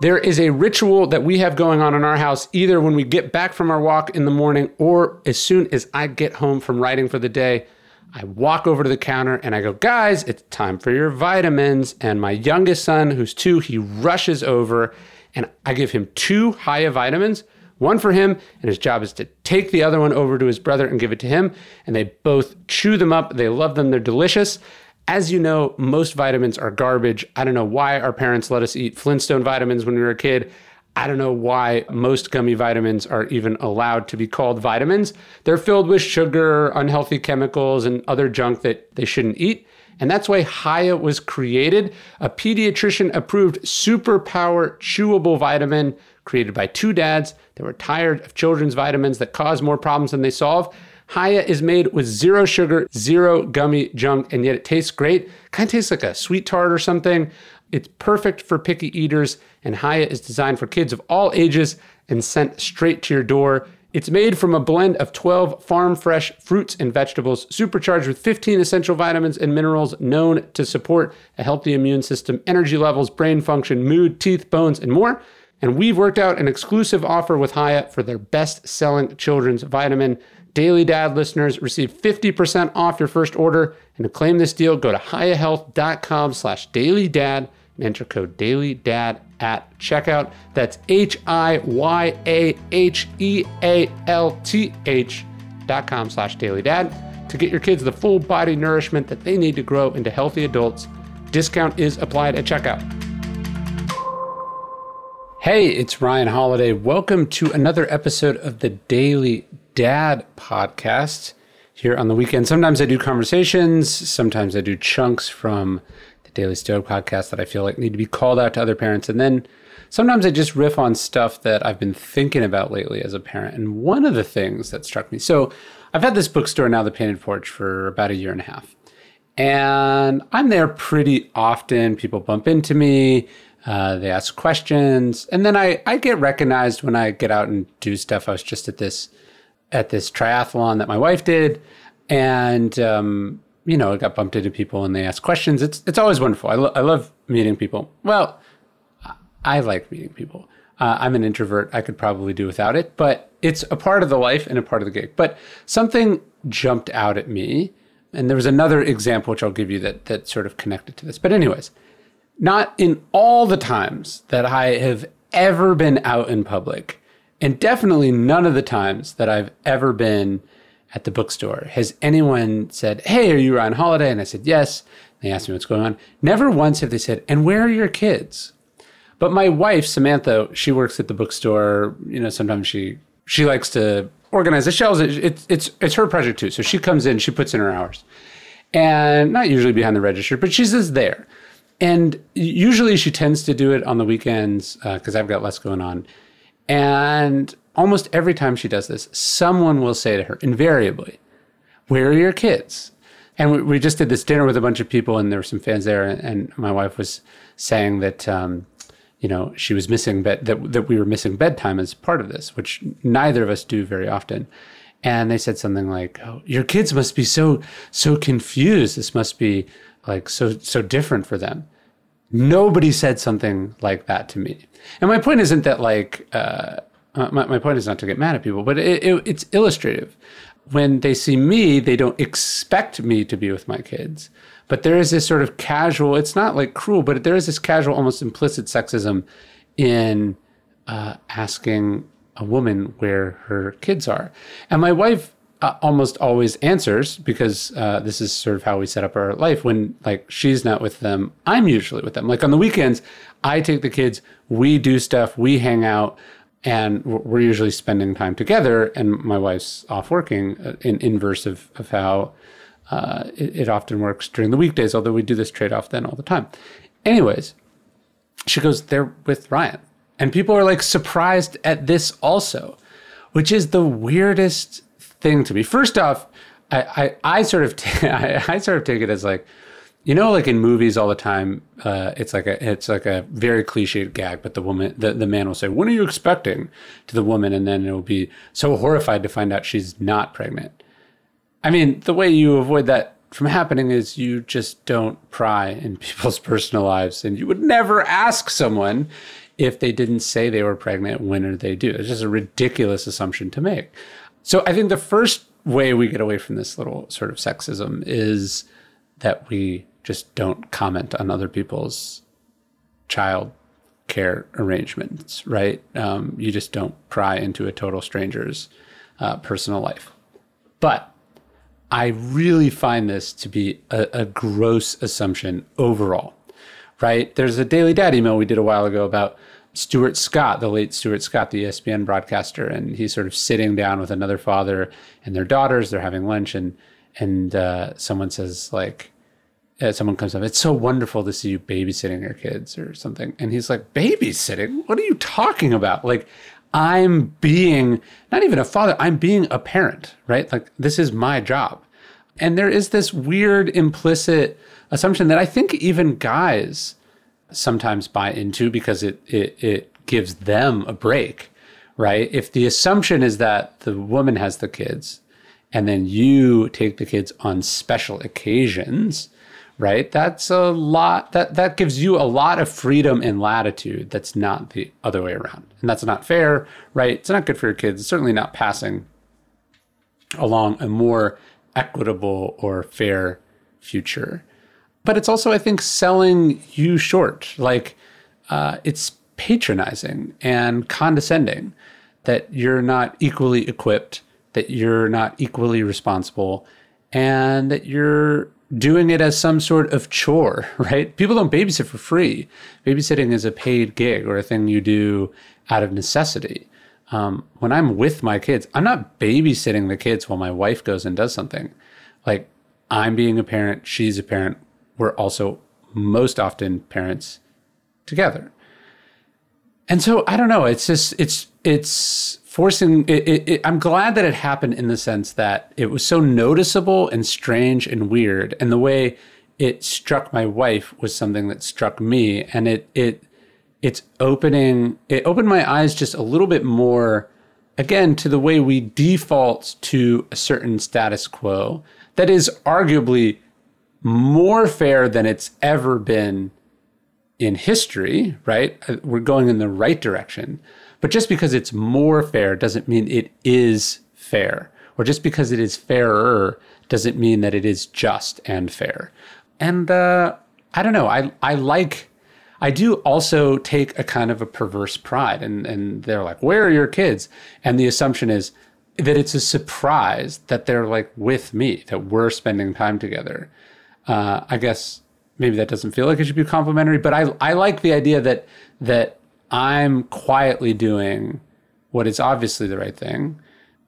There is a ritual that we have going on in our house either when we get back from our walk in the morning or as soon as I get home from writing for the day. I walk over to the counter and I go, guys, it's time for your vitamins. And my youngest son, who's two, he rushes over and I give him two Hiya vitamins, one for him, and his job is to take the other one over to his brother and give it to him. And they both chew them up. They love them, they're delicious. As you know, most vitamins are garbage. I don't know why our parents let us eat Flintstone vitamins when we were a kid. I don't know why most gummy vitamins are even allowed to be called vitamins. They're filled with sugar, unhealthy chemicals, and other junk that they shouldn't eat. And that's why Hiya was created, a pediatrician approved superpower chewable vitamin created by two dads that were tired of children's vitamins that cause more problems than they solve. Hiya is made with zero sugar, zero gummy junk, and yet it tastes great. Kind of tastes like a sweet tart or something. It's perfect for picky eaters, and Hiya is designed for kids of all ages and sent straight to your door. It's made from a blend of 12 farm fresh fruits and vegetables, supercharged with 15 essential vitamins and minerals known to support a healthy immune system, energy levels, brain function, mood, teeth, bones, and more. And we've worked out an exclusive offer with Hiya for their best selling children's vitamin. Daily Dad listeners receive 50% off your first order. And to claim this deal, go to hiyahealth.com slash dailydad and enter code daily dad at checkout. That's H-I-Y-A-H-E-A-L-T-H dot com slash dailydad to get your kids the full body nourishment that they need to grow into healthy adults. Discount is applied at checkout. Hey, it's Ryan Holiday. Welcome to another episode of the Daily Dad podcast here on the weekend. Sometimes I do conversations, sometimes I do chunks from the Daily Stoic podcast that I feel like need to be called out to other parents. And then sometimes I just riff on stuff that I've been thinking about lately as a parent. And one of the things that struck me so I've had this bookstore now, The Painted Porch, for about a year and a half. And I'm there pretty often. People bump into me. Uh, they ask questions, and then I, I get recognized when I get out and do stuff. I was just at this at this triathlon that my wife did, and um, you know, I got bumped into people and they ask questions. It's it's always wonderful. I, lo- I love meeting people. Well, I like meeting people. Uh, I'm an introvert. I could probably do without it, but it's a part of the life and a part of the gig. But something jumped out at me, and there was another example which I'll give you that that sort of connected to this. But anyways not in all the times that I have ever been out in public, and definitely none of the times that I've ever been at the bookstore has anyone said, Hey, are you Ryan Holiday? And I said, Yes. They asked me what's going on. Never once have they said, And where are your kids? But my wife, Samantha, she works at the bookstore. You know, sometimes she she likes to organize the shelves. It, it, it's it's her project too. So she comes in, she puts in her hours, and not usually behind the register, but she's just there. And usually she tends to do it on the weekends because uh, I've got less going on. And almost every time she does this, someone will say to her, invariably, Where are your kids? And we, we just did this dinner with a bunch of people, and there were some fans there. And, and my wife was saying that, um, you know, she was missing bed, that, that we were missing bedtime as part of this, which neither of us do very often. And they said something like, "Oh, your kids must be so so confused. This must be like so so different for them." Nobody said something like that to me. And my point isn't that like uh, uh, my, my point is not to get mad at people, but it, it, it's illustrative. When they see me, they don't expect me to be with my kids. But there is this sort of casual, it's not like cruel, but there is this casual, almost implicit sexism in uh, asking a woman where her kids are. And my wife uh, almost always answers because uh, this is sort of how we set up our life. When like she's not with them, I'm usually with them. Like on the weekends, I take the kids, we do stuff, we hang out, and we're usually spending time together. And my wife's off working uh, in inverse of of how uh, it, it often works during the weekdays. Although we do this trade off then all the time. Anyways, she goes, they're with Ryan. And people are like surprised at this also, which is the weirdest thing to me. First off, I, I, I sort of t- I, I sort of take it as like, you know, like in movies all the time, uh, it's like a it's like a very cliched gag, but the woman the, the man will say, When are you expecting? to the woman, and then it'll be so horrified to find out she's not pregnant. I mean, the way you avoid that from happening is you just don't pry in people's personal lives, and you would never ask someone if they didn't say they were pregnant when they do. It's just a ridiculous assumption to make. So I think the first way we get away from this little sort of sexism is that we just don't comment on other people's child care arrangements, right? Um, you just don't pry into a total stranger's uh, personal life. But I really find this to be a, a gross assumption overall, right? There's a Daily Dad email we did a while ago about Stuart Scott, the late Stuart Scott, the ESPN broadcaster, and he's sort of sitting down with another father and their daughters. They're having lunch, and and uh, someone says like, uh, someone comes up, it's so wonderful to see you babysitting your kids or something, and he's like, babysitting? What are you talking about? Like, I'm being not even a father, I'm being a parent, right? Like this is my job, and there is this weird implicit assumption that I think even guys sometimes buy into because it, it, it gives them a break, right? If the assumption is that the woman has the kids and then you take the kids on special occasions, right? That's a lot that that gives you a lot of freedom and latitude that's not the other way around. And that's not fair, right? It's not good for your kids. It's certainly not passing along a more equitable or fair future but it's also, I think, selling you short. Like uh, it's patronizing and condescending that you're not equally equipped, that you're not equally responsible, and that you're doing it as some sort of chore, right? People don't babysit for free. Babysitting is a paid gig or a thing you do out of necessity. Um, when I'm with my kids, I'm not babysitting the kids while my wife goes and does something. Like I'm being a parent, she's a parent, we're also most often parents together. And so I don't know. It's just it's it's forcing. It, it, it, I'm glad that it happened in the sense that it was so noticeable and strange and weird, and the way it struck my wife was something that struck me, and it it it's opening it opened my eyes just a little bit more again to the way we default to a certain status quo that is arguably more fair than it's ever been in history, right? Uh, we're going in the right direction. But just because it's more fair doesn't mean it is fair. Or just because it is fairer doesn't mean that it is just and fair. And uh, I don't know. I, I like, I do also take a kind of a perverse pride. And, and they're like, where are your kids? And the assumption is that it's a surprise that they're like with me, that we're spending time together uh, I guess maybe that doesn't feel like it should be complimentary, but I I like the idea that that I'm quietly doing what is obviously the right thing.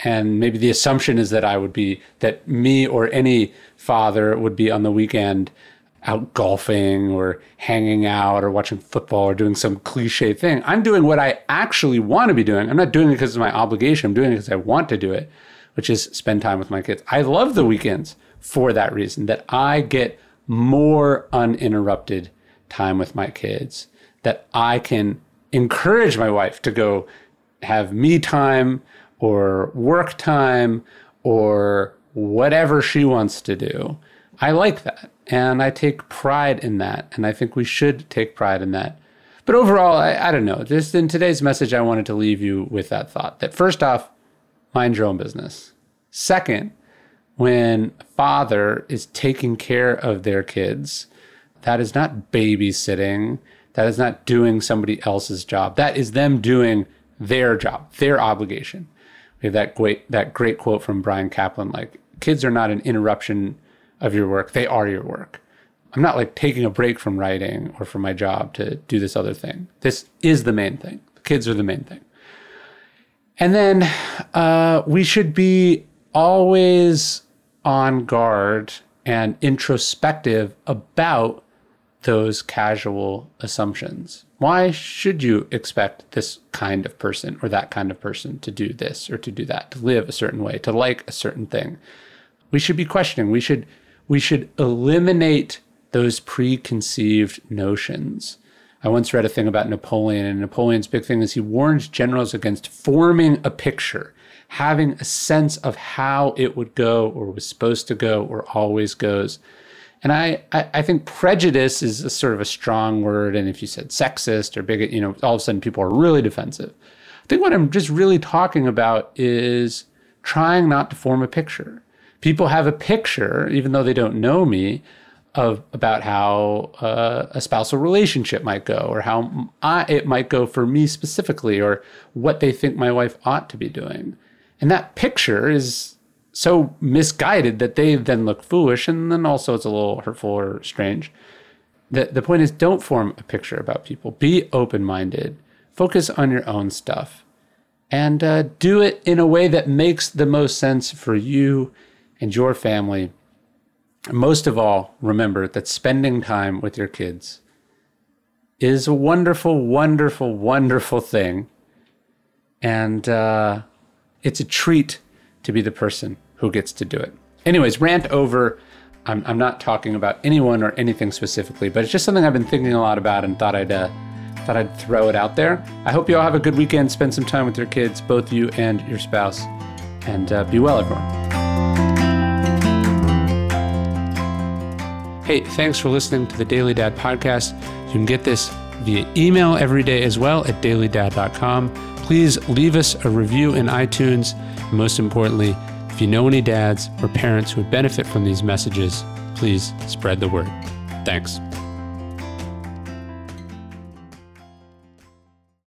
And maybe the assumption is that I would be that me or any father would be on the weekend out golfing or hanging out or watching football or doing some cliche thing. I'm doing what I actually want to be doing. I'm not doing it because of my obligation. I'm doing it because I want to do it, which is spend time with my kids. I love the weekends for that reason that I get more uninterrupted time with my kids, that I can encourage my wife to go have me time or work time or whatever she wants to do. I like that. And I take pride in that. And I think we should take pride in that. But overall, I, I don't know. Just in today's message, I wanted to leave you with that thought that first off, mind your own business. Second, when father is taking care of their kids, that is not babysitting. That is not doing somebody else's job. That is them doing their job, their obligation. We have that great that great quote from Brian Kaplan like kids are not an interruption of your work; they are your work. I'm not like taking a break from writing or from my job to do this other thing. This is the main thing. The kids are the main thing. And then uh, we should be always on guard and introspective about those casual assumptions. Why should you expect this kind of person or that kind of person to do this or to do that, to live a certain way, to like a certain thing? We should be questioning. We should we should eliminate those preconceived notions. I once read a thing about Napoleon, and Napoleon's big thing is he warned generals against forming a picture, having a sense of how it would go or was supposed to go or always goes. And I, I, I, think prejudice is a sort of a strong word. And if you said sexist or bigot, you know, all of a sudden people are really defensive. I think what I'm just really talking about is trying not to form a picture. People have a picture, even though they don't know me, of about how uh, a spousal relationship might go, or how I, it might go for me specifically, or what they think my wife ought to be doing. And that picture is so misguided that they then look foolish and then also it's a little hurtful or strange. The, the point is don't form a picture about people. Be open minded. Focus on your own stuff and uh, do it in a way that makes the most sense for you and your family. most of all, remember that spending time with your kids is a wonderful, wonderful, wonderful thing. And uh, it's a treat to be the person who gets to do it. Anyways, rant over. I'm, I'm not talking about anyone or anything specifically, but it's just something I've been thinking a lot about and thought I'd uh, thought I'd throw it out there. I hope you all have a good weekend. Spend some time with your kids, both you and your spouse, and uh, be well, everyone. Hey, thanks for listening to the Daily Dad podcast. You can get this via email every day as well at dailydad.com. Please leave us a review in iTunes. And most importantly, if you know any dads or parents who would benefit from these messages, please spread the word. Thanks.